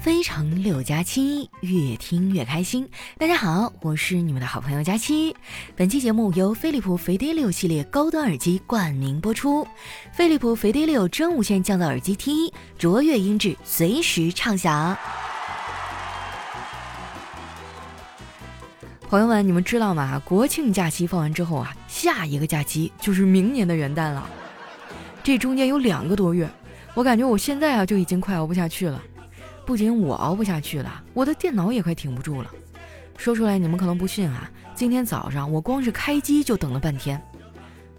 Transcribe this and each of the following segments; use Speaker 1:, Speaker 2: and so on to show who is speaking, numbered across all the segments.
Speaker 1: 非常六加七，越听越开心。大家好，我是你们的好朋友佳期。本期节目由飞利浦飞碟六系列高端耳机冠名播出。飞利浦飞碟六真无线降噪耳机 T，卓越音质，随时畅享。朋友们，你们知道吗？国庆假期放完之后啊，下一个假期就是明年的元旦了。这中间有两个多月，我感觉我现在啊就已经快熬不下去了。不仅我熬不下去了，我的电脑也快挺不住了。说出来你们可能不信啊，今天早上我光是开机就等了半天。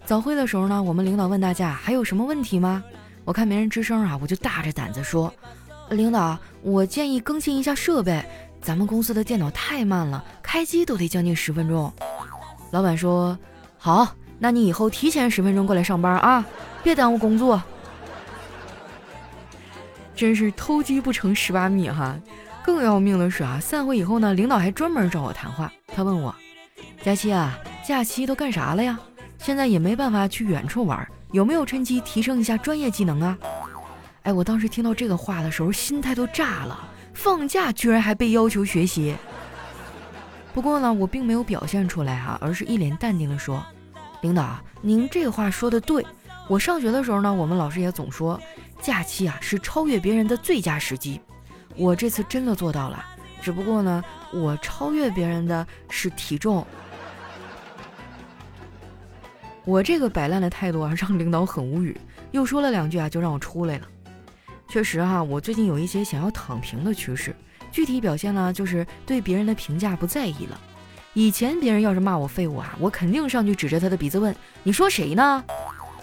Speaker 1: 早会的时候呢，我们领导问大家还有什么问题吗？我看没人吱声啊，我就大着胆子说：“领导，我建议更新一下设备，咱们公司的电脑太慢了，开机都得将近十分钟。”老板说：“好，那你以后提前十分钟过来上班啊，别耽误工作。”真是偷鸡不成蚀把米哈！更要命的是啊，散会以后呢，领导还专门找我谈话。他问我：“佳期啊，假期都干啥了呀？现在也没办法去远处玩，有没有趁机提升一下专业技能啊？”哎，我当时听到这个话的时候，心态都炸了。放假居然还被要求学习。不过呢，我并没有表现出来哈，而是一脸淡定的说：“领导，您这话说的对。我上学的时候呢，我们老师也总说。”假期啊，是超越别人的最佳时机。我这次真的做到了，只不过呢，我超越别人的是体重。我这个摆烂的态度啊，让领导很无语，又说了两句啊，就让我出来了。确实哈，我最近有一些想要躺平的趋势，具体表现呢，就是对别人的评价不在意了。以前别人要是骂我废物啊，我肯定上去指着他的鼻子问：“你说谁呢？”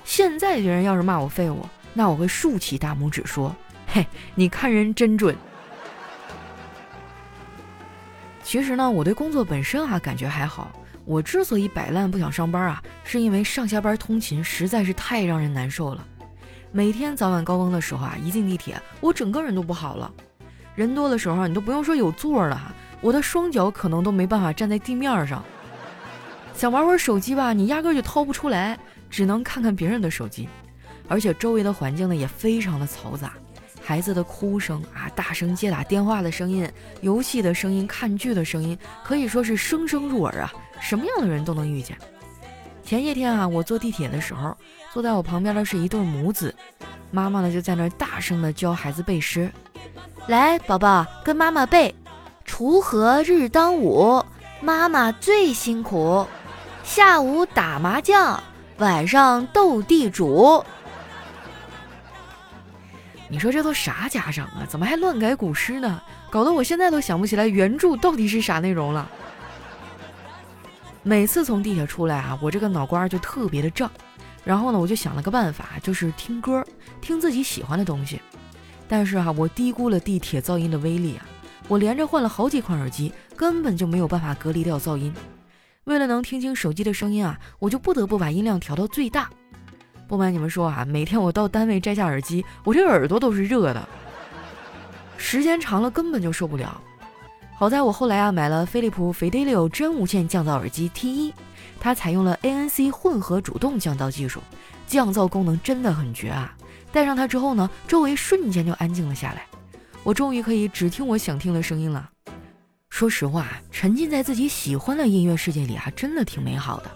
Speaker 1: 现在别人要是骂我废物。那我会竖起大拇指说：“嘿，你看人真准。”其实呢，我对工作本身啊感觉还好。我之所以摆烂不想上班啊，是因为上下班通勤实在是太让人难受了。每天早晚高峰的时候啊，一进地铁，我整个人都不好了。人多的时候，你都不用说有座了，我的双脚可能都没办法站在地面上。想玩会儿手机吧，你压根就掏不出来，只能看看别人的手机。而且周围的环境呢也非常的嘈杂，孩子的哭声啊，大声接打电话的声音，游戏的声音，看剧的声音，可以说是声声入耳啊，什么样的人都能遇见。前些天啊，我坐地铁的时候，坐在我旁边的是一对母子，妈妈呢就在那儿大声的教孩子背诗，来，宝宝跟妈妈背：锄禾日当午，妈妈最辛苦；下午打麻将，晚上斗地主。你说这都啥家长啊？怎么还乱改古诗呢？搞得我现在都想不起来原著到底是啥内容了。每次从地铁出来啊，我这个脑瓜就特别的胀。然后呢，我就想了个办法，就是听歌，听自己喜欢的东西。但是哈，我低估了地铁噪音的威力啊！我连着换了好几款耳机，根本就没有办法隔离掉噪音。为了能听清手机的声音啊，我就不得不把音量调到最大。不瞒你们说啊，每天我到单位摘下耳机，我这耳朵都是热的，时间长了根本就受不了。好在我后来啊买了飞利浦 Fidelio 真无线降噪耳机 T1，它采用了 ANC 混合主动降噪技术，降噪功能真的很绝啊！戴上它之后呢，周围瞬间就安静了下来，我终于可以只听我想听的声音了。说实话，沉浸在自己喜欢的音乐世界里啊，真的挺美好的。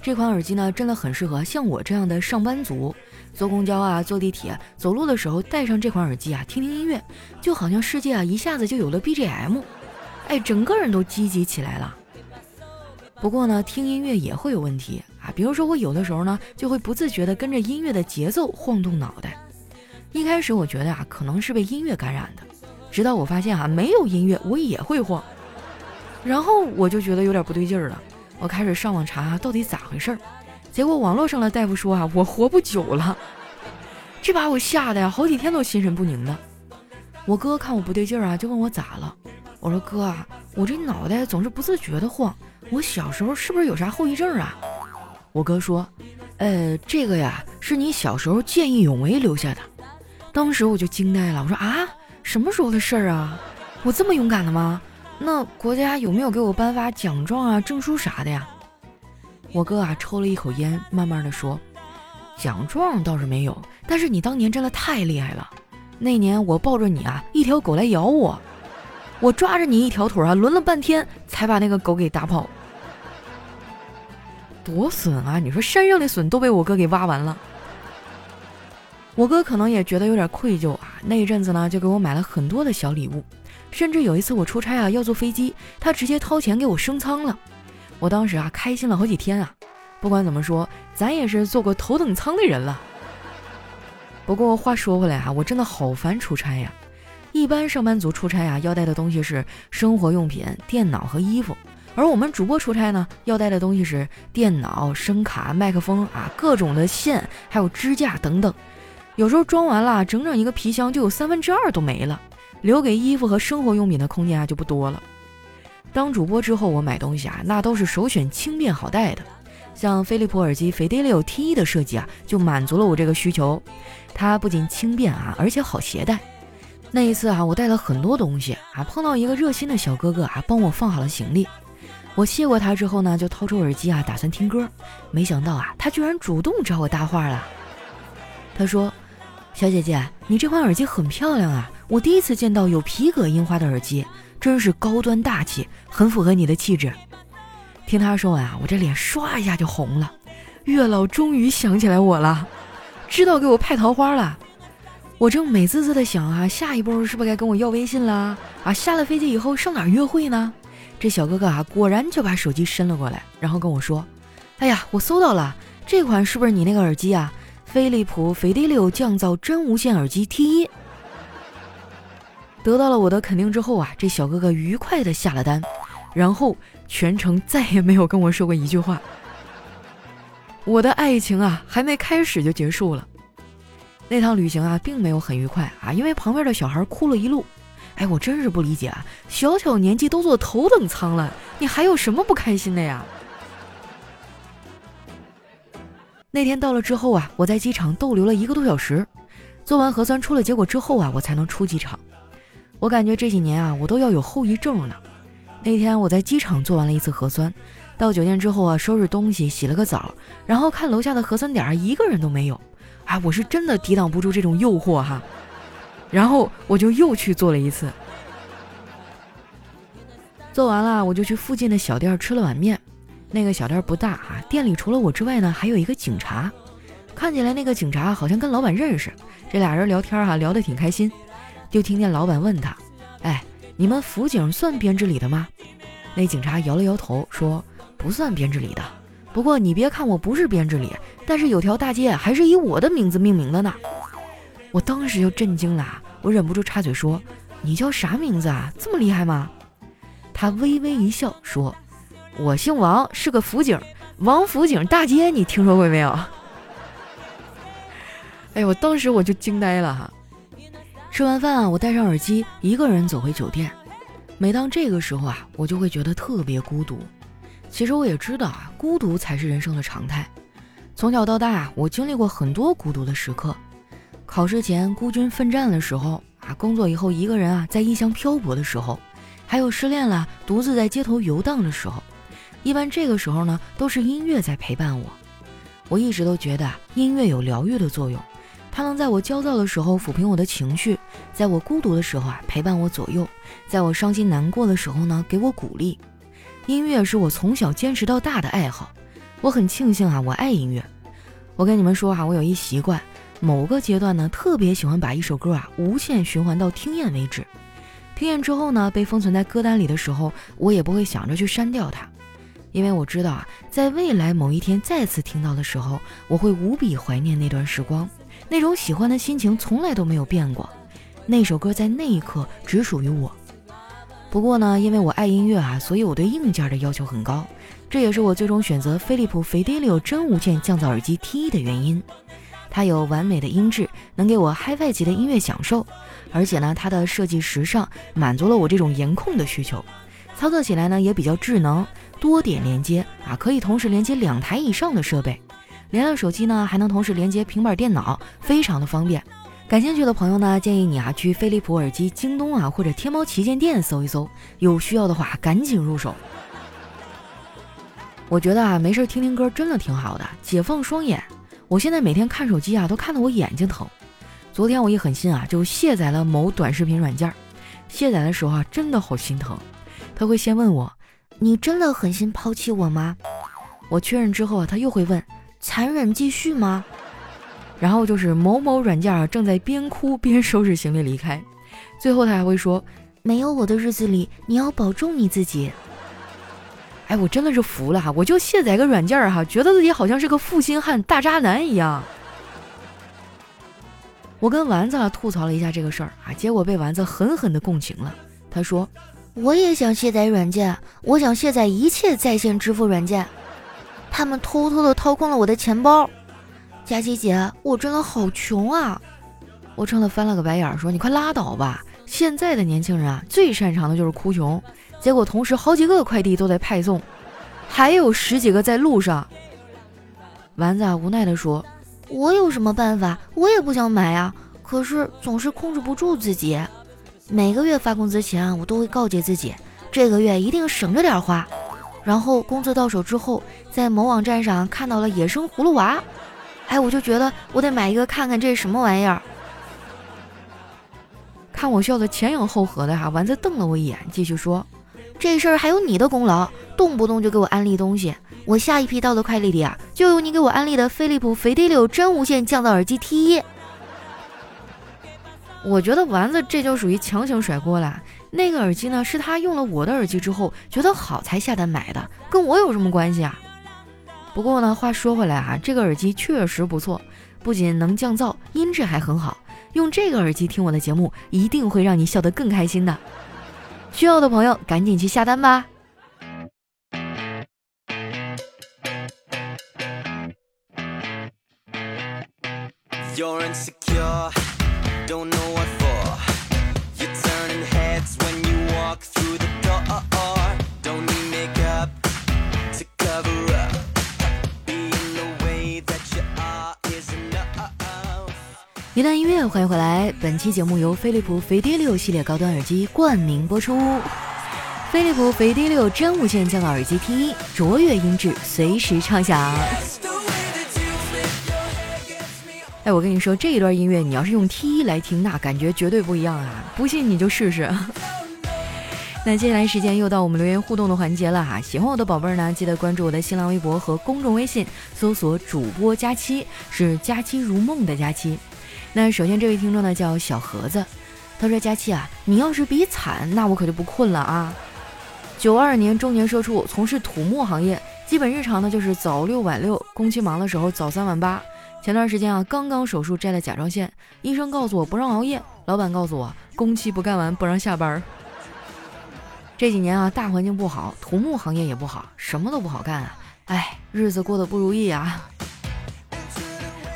Speaker 1: 这款耳机呢，真的很适合像我这样的上班族，坐公交啊、坐地铁、走路的时候戴上这款耳机啊，听听音乐，就好像世界啊一下子就有了 BGM，哎，整个人都积极起来了。不过呢，听音乐也会有问题啊，比如说我有的时候呢，就会不自觉地跟着音乐的节奏晃动脑袋。一开始我觉得啊，可能是被音乐感染的，直到我发现啊，没有音乐我也会晃，然后我就觉得有点不对劲儿了。我开始上网查到底咋回事儿，结果网络上的大夫说啊，我活不久了，这把我吓得呀，好几天都心神不宁的。我哥看我不对劲儿啊，就问我咋了。我说哥啊，我这脑袋总是不自觉的晃，我小时候是不是有啥后遗症啊？我哥说，呃，这个呀是你小时候见义勇为留下的。当时我就惊呆了，我说啊，什么时候的事儿啊？我这么勇敢的吗？那国家有没有给我颁发奖状啊、证书啥的呀？我哥啊抽了一口烟，慢慢的说：“奖状倒是没有，但是你当年真的太厉害了。那年我抱着你啊，一条狗来咬我，我抓着你一条腿啊，抡了半天才把那个狗给打跑。多损啊！你说山上的笋都被我哥给挖完了。我哥可能也觉得有点愧疚啊，那一阵子呢就给我买了很多的小礼物，甚至有一次我出差啊要坐飞机，他直接掏钱给我升舱了。我当时啊开心了好几天啊。不管怎么说，咱也是坐过头等舱的人了。不过话说回来啊，我真的好烦出差呀。一般上班族出差啊要带的东西是生活用品、电脑和衣服。而我们主播出差呢，要带的东西是电脑、声卡、麦克风啊，各种的线，还有支架等等。有时候装完了，整整一个皮箱就有三分之二都没了，留给衣服和生活用品的空间啊就不多了。当主播之后，我买东西啊，那都是首选轻便好带的。像飞利浦耳机 Fidelio T1 的设计啊，就满足了我这个需求。它不仅轻便啊，而且好携带。那一次啊，我带了很多东西啊，碰到一个热心的小哥哥啊，帮我放好了行李。我谢过他之后呢，就掏出耳机啊，打算听歌。没想到啊，他居然主动找我搭话了。他说：“小姐姐，你这款耳机很漂亮啊，我第一次见到有皮革印花的耳机，真是高端大气，很符合你的气质。”听他说完啊，我这脸唰一下就红了。月老终于想起来我了，知道给我派桃花了。我正美滋滋的想啊，下一步是不是该跟我要微信了？啊，下了飞机以后上哪约会呢？这小哥哥啊，果然就把手机伸了过来，然后跟我说：“哎呀，我搜到了，这款是不是你那个耳机啊？飞利浦 fad 六降噪真无线耳机 T1。”得到了我的肯定之后啊，这小哥哥愉快的下了单，然后全程再也没有跟我说过一句话。我的爱情啊，还没开始就结束了。那趟旅行啊，并没有很愉快啊，因为旁边的小孩哭了一路。哎，我真是不理解啊！小小年纪都坐头等舱了，你还有什么不开心的呀？那天到了之后啊，我在机场逗留了一个多小时，做完核酸出了结果之后啊，我才能出机场。我感觉这几年啊，我都要有后遗症了。那天我在机场做完了一次核酸，到酒店之后啊，收拾东西，洗了个澡，然后看楼下的核酸点一个人都没有。啊，我是真的抵挡不住这种诱惑哈。然后我就又去做了一次，做完了我就去附近的小店吃了碗面。那个小店不大啊，店里除了我之外呢，还有一个警察。看起来那个警察好像跟老板认识，这俩人聊天哈，聊得挺开心。就听见老板问他：“哎，你们辅警算编制里的吗？”那警察摇了摇头说：“不算编制里的。不过你别看我不是编制里，但是有条大街还是以我的名字命名的呢。”我当时就震惊了，我忍不住插嘴说：“你叫啥名字啊？这么厉害吗？”他微微一笑说：“我姓王，是个辅警，王府井大街，你听说过没有？” 哎我当时我就惊呆了哈。吃完饭啊，我戴上耳机，一个人走回酒店。每当这个时候啊，我就会觉得特别孤独。其实我也知道啊，孤独才是人生的常态。从小到大，我经历过很多孤独的时刻。考试前孤军奋战的时候啊，工作以后一个人啊在异乡漂泊的时候，还有失恋了独自在街头游荡的时候，一般这个时候呢都是音乐在陪伴我。我一直都觉得啊音乐有疗愈的作用，它能在我焦躁的时候抚平我的情绪，在我孤独的时候啊陪伴我左右，在我伤心难过的时候呢给我鼓励。音乐是我从小坚持到大的爱好，我很庆幸啊我爱音乐。我跟你们说哈，我有一习惯。某个阶段呢，特别喜欢把一首歌啊无限循环到听厌为止。听厌之后呢，被封存在歌单里的时候，我也不会想着去删掉它，因为我知道啊，在未来某一天再次听到的时候，我会无比怀念那段时光，那种喜欢的心情从来都没有变过。那首歌在那一刻只属于我。不过呢，因为我爱音乐啊，所以我对硬件的要求很高，这也是我最终选择飞利浦 Fidelio 真无线降噪耳机 T1 的原因。它有完美的音质，能给我 HiFi 级的音乐享受，而且呢，它的设计时尚，满足了我这种颜控的需求。操作起来呢也比较智能，多点连接啊，可以同时连接两台以上的设备。连了手机呢，还能同时连接平板电脑，非常的方便。感兴趣的朋友呢，建议你啊去飞利浦耳机京东啊或者天猫旗舰店搜一搜，有需要的话赶紧入手。我觉得啊，没事听听歌真的挺好的，解放双眼。我现在每天看手机啊，都看得我眼睛疼。昨天我一狠心啊，就卸载了某短视频软件。卸载的时候啊，真的好心疼。他会先问我：“你真的狠心抛弃我吗？”我确认之后啊，他又会问：“残忍继续吗？”然后就是某某软件啊，正在边哭边收拾行李离开。最后他还会说：“没有我的日子里，你要保重你自己。”哎，我真的是服了哈！我就卸载个软件哈，觉得自己好像是个负心汉、大渣男一样。我跟丸子吐槽了一下这个事儿啊，结果被丸子狠狠的共情了。他说：“我也想卸载软件，我想卸载一切在线支付软件。他们偷偷的掏空了我的钱包。佳琪姐，我真的好穷啊！”我冲他翻了个白眼，说：“你快拉倒吧！现在的年轻人啊，最擅长的就是哭穷。”结果同时好几个快递都在派送，还有十几个在路上。丸子啊无奈地说：“我有什么办法？我也不想买啊，可是总是控制不住自己。每个月发工资前啊，我都会告诫自己，这个月一定省着点花。然后工资到手之后，在某网站上看到了野生葫芦娃，哎，我就觉得我得买一个看看这是什么玩意儿。看我笑的前仰后合的哈，丸子瞪了我一眼，继续说。”这事儿还有你的功劳，动不动就给我安利东西。我下一批到的快递里啊，就有你给我安利的飞利浦肥滴六真无线降噪耳机 T 一。我觉得丸子这就属于强行甩锅了。那个耳机呢，是他用了我的耳机之后觉得好才下单买的，跟我有什么关系啊？不过呢，话说回来啊，这个耳机确实不错，不仅能降噪，音质还很好。用这个耳机听我的节目，一定会让你笑得更开心的。需要的朋友赶紧去下单吧。一段音乐，欢迎回来。本期节目由飞利浦飞碟六系列高端耳机冠名播出。飞利浦飞碟六真无线降噪耳机 T 一，卓越音质，随时畅享。哎，我跟你说，这一段音乐你要是用 T 一来听，那感觉绝对不一样啊！不信你就试试。那接下来时间又到我们留言互动的环节了哈，喜欢我的宝贝儿呢，记得关注我的新浪微博和公众微信，搜索主播佳期，是佳期如梦的佳期。那首先这位听众呢叫小盒子，他说：“佳期啊，你要是比惨，那我可就不困了啊。九二年中年社畜，从事土木行业，基本日常呢就是早六晚六，工期忙的时候早三晚八。前段时间啊，刚刚手术摘了甲状腺，医生告诉我不让熬夜，老板告诉我工期不干完不让下班。这几年啊，大环境不好，土木行业也不好，什么都不好干啊，哎，日子过得不如意啊。”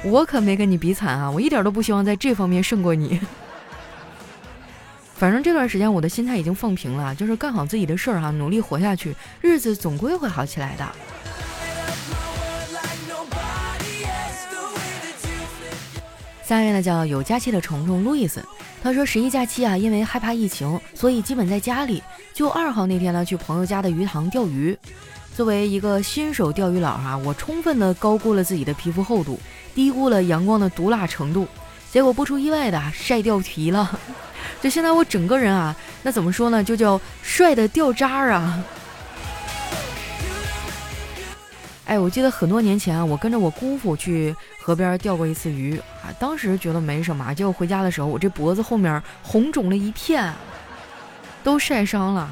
Speaker 1: 我可没跟你比惨啊！我一点都不希望在这方面胜过你。反正这段时间我的心态已经放平了，就是干好自己的事儿哈，努力活下去，日子总归会好起来的。下面呢叫有假期的虫虫路易斯，他说十一假期啊，因为害怕疫情，所以基本在家里。就二号那天呢，去朋友家的鱼塘钓鱼。作为一个新手钓鱼佬哈，我充分的高估了自己的皮肤厚度。低估了阳光的毒辣程度，结果不出意外的晒掉皮了。就现在我整个人啊，那怎么说呢？就叫帅的掉渣儿啊！哎，我记得很多年前啊，我跟着我姑父去河边钓过一次鱼啊，当时觉得没什么，结果回家的时候，我这脖子后面红肿了一片，都晒伤了。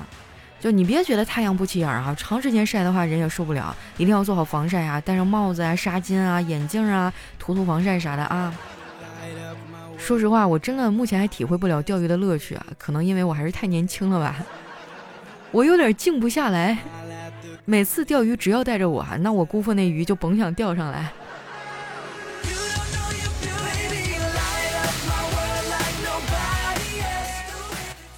Speaker 1: 就你别觉得太阳不起眼啊，长时间晒的话人也受不了，一定要做好防晒啊，戴上帽子啊、纱巾啊、眼镜啊，涂涂防晒啥的啊。说实话，我真的目前还体会不了钓鱼的乐趣啊，可能因为我还是太年轻了吧，我有点静不下来。每次钓鱼只要带着我，那我姑父那鱼就甭想钓上来。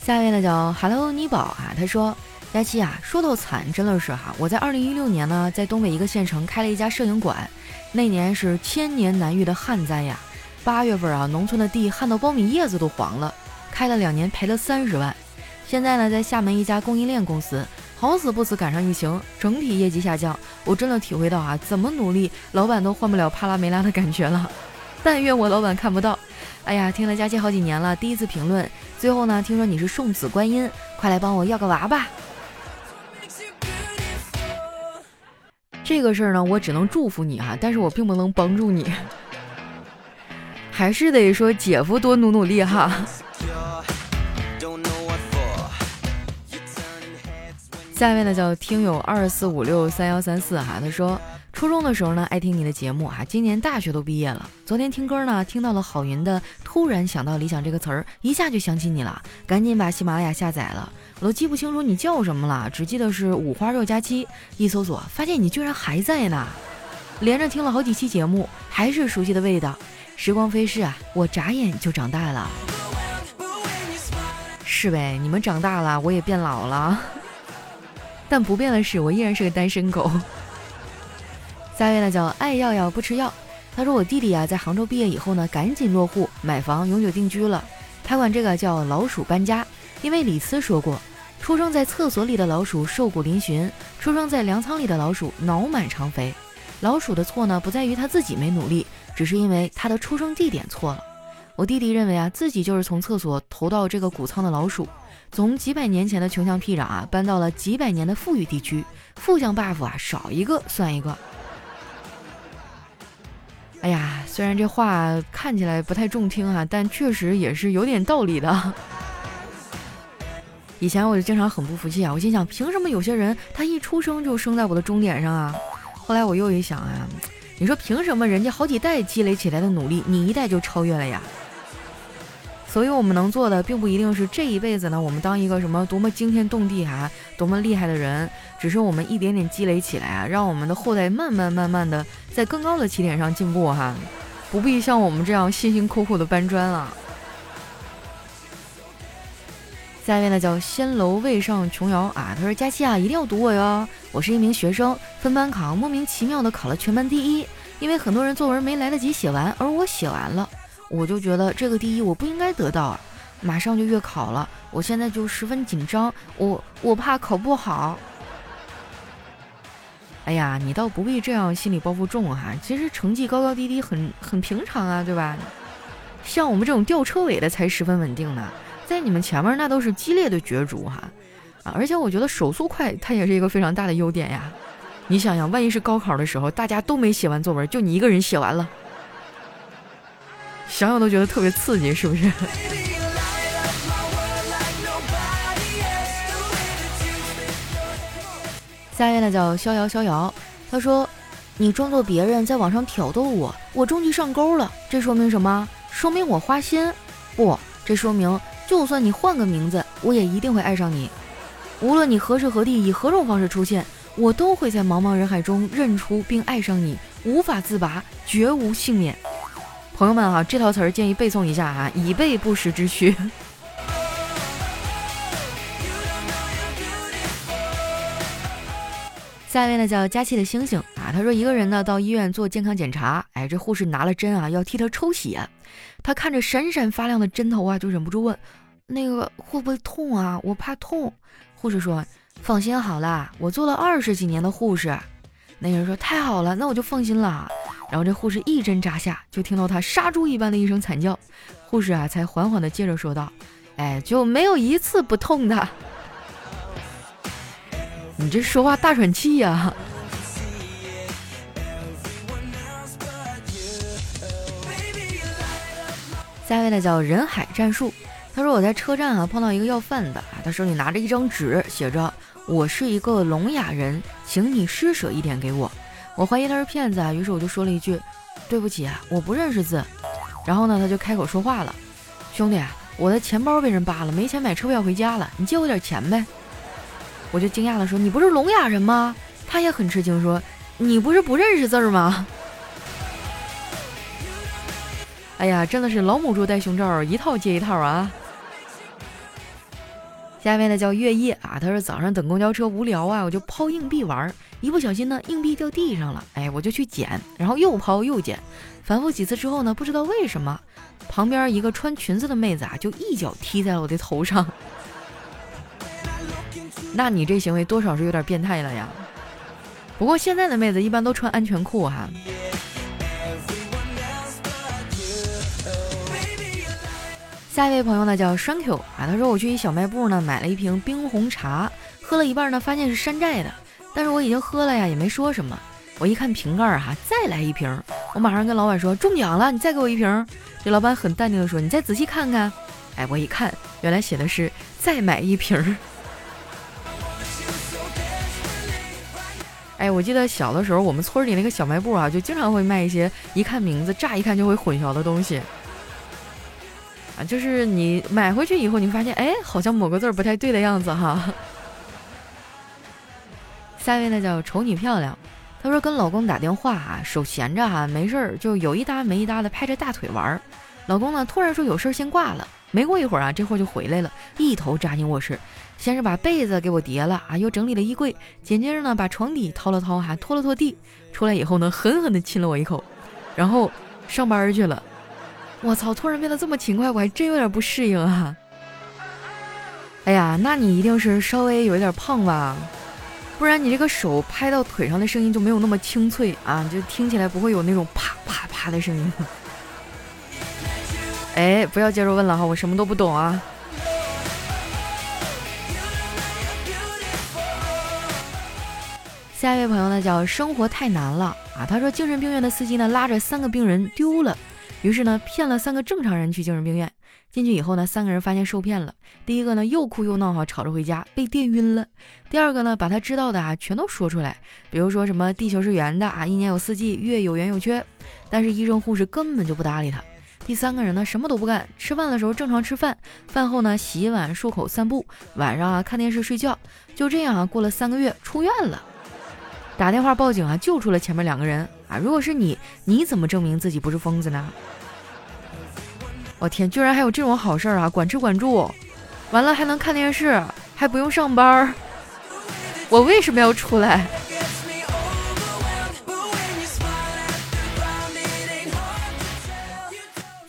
Speaker 1: 下面呢叫 Hello 妮宝啊，他说。佳期啊，说到惨，真的是哈！我在二零一六年呢，在东北一个县城开了一家摄影馆，那年是千年难遇的旱灾呀。八月份啊，农村的地旱到苞米叶子都黄了，开了两年赔了三十万。现在呢，在厦门一家供应链公司，好死不死赶上疫情，整体业绩下降。我真的体会到啊，怎么努力，老板都换不了帕拉梅拉的感觉了。但愿我老板看不到。哎呀，听了佳期好几年了，第一次评论。最后呢，听说你是送子观音，快来帮我要个娃吧。这个事儿呢，我只能祝福你哈，但是我并不能帮助你，还是得说姐夫多努努力哈。下面呢叫听友二四五六三幺三四哈，他说。初中的时候呢，爱听你的节目啊。今年大学都毕业了，昨天听歌呢，听到了郝云的《突然想到理想》这个词儿，一下就想起你了，赶紧把喜马拉雅下载了。我都记不清楚你叫什么了，只记得是五花肉加七。一搜索，发现你居然还在呢。连着听了好几期节目，还是熟悉的味道。时光飞逝啊，我眨眼就长大了。是呗，你们长大了，我也变老了。但不变的是，我依然是个单身狗。下一位呢叫爱要要不吃药，他说我弟弟啊在杭州毕业以后呢，赶紧落户买房永久定居了。他管这个叫老鼠搬家，因为李斯说过，出生在厕所里的老鼠瘦骨嶙峋，出生在粮仓里的老鼠脑满肠肥。老鼠的错呢不在于他自己没努力，只是因为他的出生地点错了。我弟弟认为啊自己就是从厕所投到这个谷仓的老鼠，从几百年前的穷乡僻壤啊搬到了几百年的富裕地区，负向 buff 啊少一个算一个。哎呀，虽然这话看起来不太中听啊，但确实也是有点道理的。以前我就经常很不服气啊，我心想，凭什么有些人他一出生就生在我的终点上啊？后来我又一想啊，你说凭什么人家好几代积累起来的努力，你一代就超越了呀？所以，我们能做的，并不一定是这一辈子呢，我们当一个什么多么惊天动地啊，多么厉害的人，只是我们一点点积累起来啊，让我们的后代慢慢慢慢的在更高的起点上进步哈，不必像我们这样辛辛苦苦的搬砖了。下一位呢叫仙楼未上琼瑶啊，他说佳期啊，一定要读我哟，我是一名学生，分班考莫名其妙的考了全班第一，因为很多人作文没来得及写完，而我写完了。我就觉得这个第一我不应该得到啊！马上就月考了，我现在就十分紧张，我我怕考不好。哎呀，你倒不必这样心理包袱重哈，其实成绩高高低低很很平常啊，对吧？像我们这种吊车尾的才十分稳定呢，在你们前面那都是激烈的角逐哈啊！而且我觉得手速快，它也是一个非常大的优点呀。你想想，万一是高考的时候，大家都没写完作文，就你一个人写完了。想想都觉得特别刺激，是不是？下一位呢叫逍遥逍遥，他说：“你装作别人在网上挑逗我，我终于上钩了。这说明什么？说明我花心？不，这说明就算你换个名字，我也一定会爱上你。无论你何时何地以何种方式出现，我都会在茫茫人海中认出并爱上你，无法自拔，绝无幸免。”朋友们哈，这套词儿建议背诵一下啊，以备不时之需。下一位呢叫佳琪的星星啊，他说一个人呢到医院做健康检查，哎，这护士拿了针啊要替他抽血，他看着闪闪发亮的针头啊，就忍不住问，那个会不会痛啊？我怕痛。护士说放心好了，我做了二十几年的护士。那人说太好了，那我就放心了。然后这护士一针扎下，就听到他杀猪一般的一声惨叫，护士啊才缓缓的接着说道：“哎，就没有一次不痛的。你这说话大喘气呀！”下一位呢叫人海战术，他说我在车站啊碰到一个要饭的啊，他手里拿着一张纸，写着“我是一个聋哑人，请你施舍一点给我。”我怀疑他是骗子啊，于是我就说了一句：“对不起啊，我不认识字。”然后呢，他就开口说话了：“兄弟啊，我的钱包被人扒了，没钱买车票回家了，你借我点钱呗。”我就惊讶的说：“你不是聋哑人吗？”他也很吃惊说：“你不是不认识字吗？” 哎呀，真的是老母猪戴胸罩，一套接一套啊！下面呢叫月夜啊，他说早上等公交车无聊啊，我就抛硬币玩儿。一不小心呢，硬币掉地上了，哎，我就去捡，然后又抛又捡，反复几次之后呢，不知道为什么，旁边一个穿裙子的妹子啊，就一脚踢在了我的头上。那你这行为多少是有点变态了呀？不过现在的妹子一般都穿安全裤哈。下一位朋友呢叫栓 Q 啊，他说我去一小卖部呢买了一瓶冰红茶，喝了一半呢发现是山寨的，但是我已经喝了呀，也没说什么。我一看瓶盖哈，再来一瓶，我马上跟老板说中奖了，你再给我一瓶。这老板很淡定的说，你再仔细看看。哎，我一看，原来写的是再买一瓶。哎，我记得小的时候，我们村里那个小卖部啊，就经常会卖一些一看名字，乍一看就会混淆的东西。就是你买回去以后，你发现，哎，好像某个字儿不太对的样子哈。下一位呢叫丑女漂亮，她说跟老公打电话啊，手闲着哈，没事儿就有一搭没一搭的拍着大腿玩儿。老公呢突然说有事儿先挂了，没过一会儿啊，这货就回来了，一头扎进卧室。先是把被子给我叠了啊，又整理了衣柜，紧接着呢把床底掏了掏，还拖了拖地。出来以后呢，狠狠的亲了我一口，然后上班去了。我操，突然变得这么勤快，我还真有点不适应啊。哎呀，那你一定是稍微有一点胖吧？不然你这个手拍到腿上的声音就没有那么清脆啊，就听起来不会有那种啪啪啪的声音。哎，不要接着问了哈，我什么都不懂啊。下一位朋友呢，叫生活太难了啊。他说，精神病院的司机呢，拉着三个病人丢了，于是呢，骗了三个正常人去精神病院。进去以后呢，三个人发现受骗了。第一个呢，又哭又闹哈，吵着回家，被电晕了。第二个呢，把他知道的啊，全都说出来，比如说什么地球是圆的啊，一年有四季，月有圆有缺。但是医生护士根本就不搭理他。第三个人呢，什么都不干，吃饭的时候正常吃饭，饭后呢洗碗漱口散步，晚上啊看电视睡觉，就这样啊过了三个月出院了。打电话报警啊，救出了前面两个人啊！如果是你，你怎么证明自己不是疯子呢？我天，居然还有这种好事儿啊！管吃管住，完了还能看电视，还不用上班儿，我为什么要出来？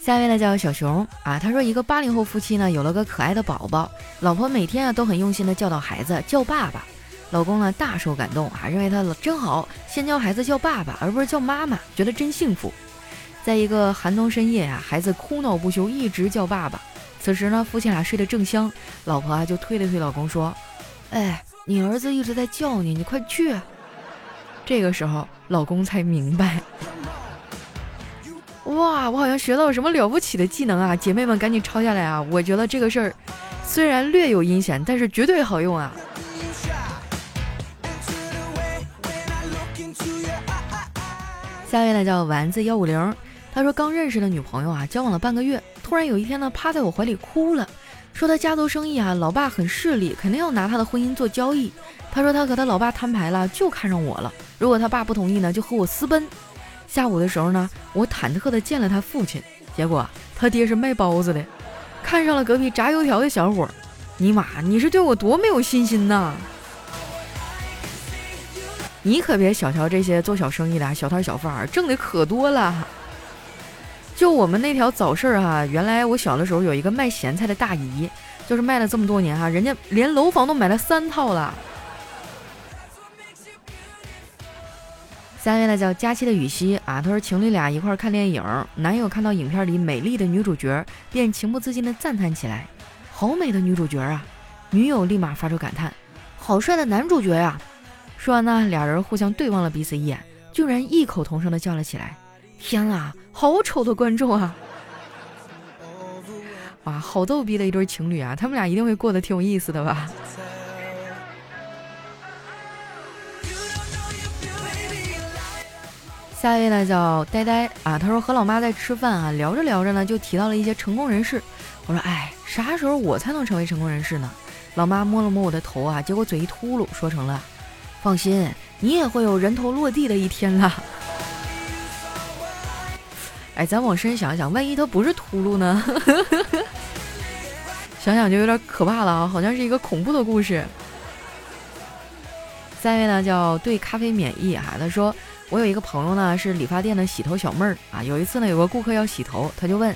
Speaker 1: 下一位呢叫小熊啊，他说一个八零后夫妻呢有了个可爱的宝宝，老婆每天啊都很用心的教导孩子叫爸爸。老公呢大受感动啊，认为他真好，先教孩子叫爸爸，而不是叫妈妈，觉得真幸福。在一个寒冬深夜啊，孩子哭闹不休，一直叫爸爸。此时呢，夫妻俩睡得正香，老婆啊就推了推老公说：“哎，你儿子一直在叫你，你快去。”这个时候，老公才明白。哇，我好像学到了什么了不起的技能啊！姐妹们赶紧抄下来啊！我觉得这个事儿虽然略有阴险，但是绝对好用啊。下一位呢叫丸子幺五零，他说刚认识的女朋友啊，交往了半个月，突然有一天呢，趴在我怀里哭了，说他家族生意啊，老爸很势利，肯定要拿他的婚姻做交易。他说他和他老爸摊牌了，就看上我了。如果他爸不同意呢，就和我私奔。下午的时候呢，我忐忑的见了他父亲，结果他爹是卖包子的，看上了隔壁炸油条的小伙。尼玛，你是对我多没有信心呐！你可别小瞧这些做小生意的小摊小贩儿，挣的可多了。就我们那条早市儿哈，原来我小的时候有一个卖咸菜的大姨，就是卖了这么多年哈，人家连楼房都买了三套了。下面呢叫佳期的雨熙啊，他说情侣俩一块看电影，男友看到影片里美丽的女主角，便情不自禁的赞叹起来：“好美的女主角啊！”女友立马发出感叹：“好帅的男主角呀！”说完呢，俩人互相对望了彼此一眼，居然异口同声的叫了起来：“天啊，好丑的观众啊！” 哇，好逗逼的一对情侣啊，他们俩一定会过得挺有意思的吧？下一位呢叫呆呆啊，他说和老妈在吃饭啊，聊着聊着呢，就提到了一些成功人士。我说，哎，啥时候我才能成为成功人士呢？老妈摸了摸我的头啊，结果嘴一秃噜，说成了。放心，你也会有人头落地的一天啦。哎，咱往深想想，万一他不是秃噜呢？想想就有点可怕了啊，好像是一个恐怖的故事。下一位呢叫对咖啡免疫啊，他说我有一个朋友呢是理发店的洗头小妹儿啊，有一次呢有个顾客要洗头，他就问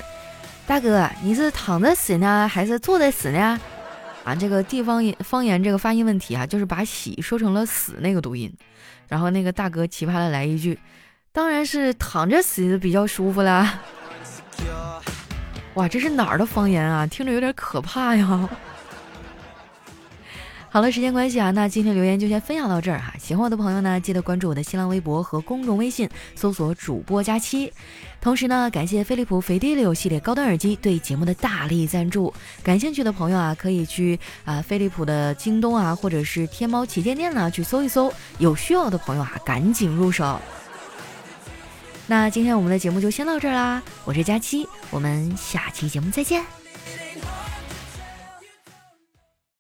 Speaker 1: 大哥你是躺着洗呢还是坐着洗呢？啊，这个地方言方言这个发音问题啊，就是把“喜”说成了“死”那个读音。然后那个大哥奇葩的来一句：“当然是躺着洗比较舒服啦。”哇，这是哪儿的方言啊？听着有点可怕呀。好了，时间关系啊，那今天留言就先分享到这儿哈。喜欢我的朋友呢，记得关注我的新浪微博和公众微信，搜索主播佳期。同时呢，感谢飞利浦飞地六系列高端耳机对节目的大力赞助。感兴趣的朋友啊，可以去啊飞利浦的京东啊，或者是天猫旗舰店呢去搜一搜。有需要的朋友啊，赶紧入手。那今天我们的节目就先到这儿啦，我是佳期，我们下期节目再见。